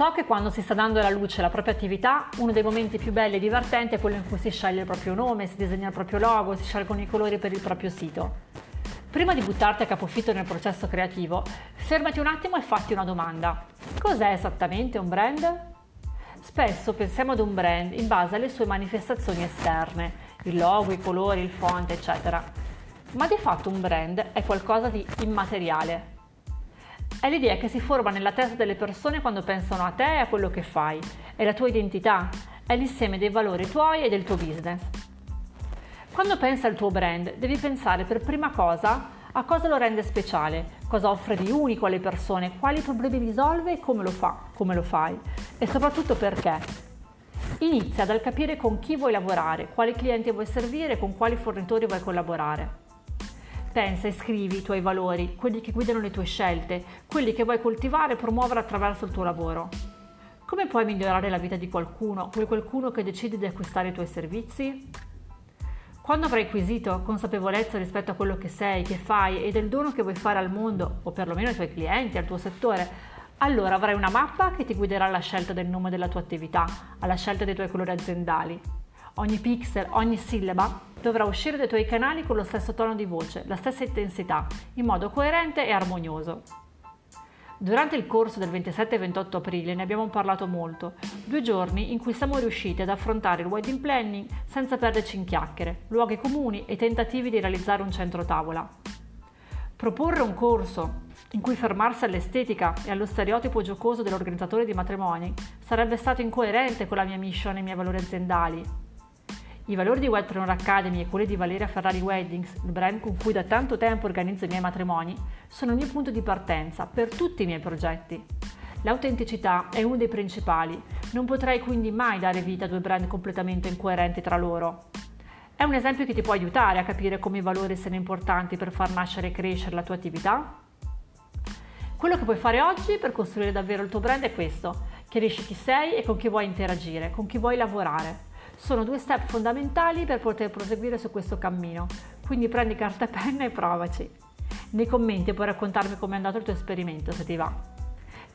So che quando si sta dando alla luce la propria attività, uno dei momenti più belli e divertenti è quello in cui si sceglie il proprio nome, si disegna il proprio logo, si scelgono i colori per il proprio sito. Prima di buttarti a capofitto nel processo creativo, fermati un attimo e fatti una domanda. Cos'è esattamente un brand? Spesso pensiamo ad un brand in base alle sue manifestazioni esterne, il logo, i colori, il font, eccetera. Ma di fatto un brand è qualcosa di immateriale. È l'idea che si forma nella testa delle persone quando pensano a te e a quello che fai. È la tua identità, è l'insieme dei valori tuoi e del tuo business. Quando pensi al tuo brand, devi pensare per prima cosa a cosa lo rende speciale, cosa offre di unico alle persone, quali problemi risolve e come lo fa, come lo fai e soprattutto perché. Inizia dal capire con chi vuoi lavorare, quali clienti vuoi servire e con quali fornitori vuoi collaborare. Pensa e scrivi i tuoi valori, quelli che guidano le tue scelte, quelli che vuoi coltivare e promuovere attraverso il tuo lavoro. Come puoi migliorare la vita di qualcuno, quel qualcuno che decide di acquistare i tuoi servizi? Quando avrai acquisito consapevolezza rispetto a quello che sei, che fai e del dono che vuoi fare al mondo, o perlomeno ai tuoi clienti, al tuo settore, allora avrai una mappa che ti guiderà alla scelta del nome della tua attività, alla scelta dei tuoi colori aziendali. Ogni pixel, ogni sillaba dovrà uscire dai tuoi canali con lo stesso tono di voce, la stessa intensità, in modo coerente e armonioso. Durante il corso del 27 e 28 aprile ne abbiamo parlato molto, due giorni in cui siamo riusciti ad affrontare il wedding planning senza perderci in chiacchiere, luoghi comuni e tentativi di realizzare un centro tavola. Proporre un corso in cui fermarsi all'estetica e allo stereotipo giocoso dell'organizzatore di matrimoni sarebbe stato incoerente con la mia mission e i miei valori aziendali, i valori di Webpreneur Academy e quelli di Valeria Ferrari Weddings, il brand con cui da tanto tempo organizzo i miei matrimoni, sono il mio punto di partenza per tutti i miei progetti. L'autenticità è uno dei principali, non potrei quindi mai dare vita a due brand completamente incoerenti tra loro. È un esempio che ti può aiutare a capire come i valori siano importanti per far nascere e crescere la tua attività? Quello che puoi fare oggi per costruire davvero il tuo brand è questo, chiarisci chi sei e con chi vuoi interagire, con chi vuoi lavorare sono due step fondamentali per poter proseguire su questo cammino, quindi prendi carta e penna e provaci. Nei commenti puoi raccontarmi come è andato il tuo esperimento se ti va.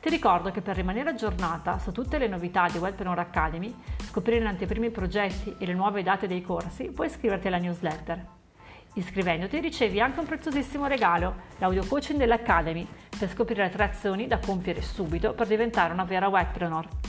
Ti ricordo che per rimanere aggiornata su tutte le novità di Webpreneur Academy, scoprire in anteprima i progetti e le nuove date dei corsi, puoi iscriverti alla newsletter. Iscrivendoti ricevi anche un preziosissimo regalo, l'audio coaching dell'Academy, per scoprire tre azioni da compiere subito per diventare una vera webpreneur.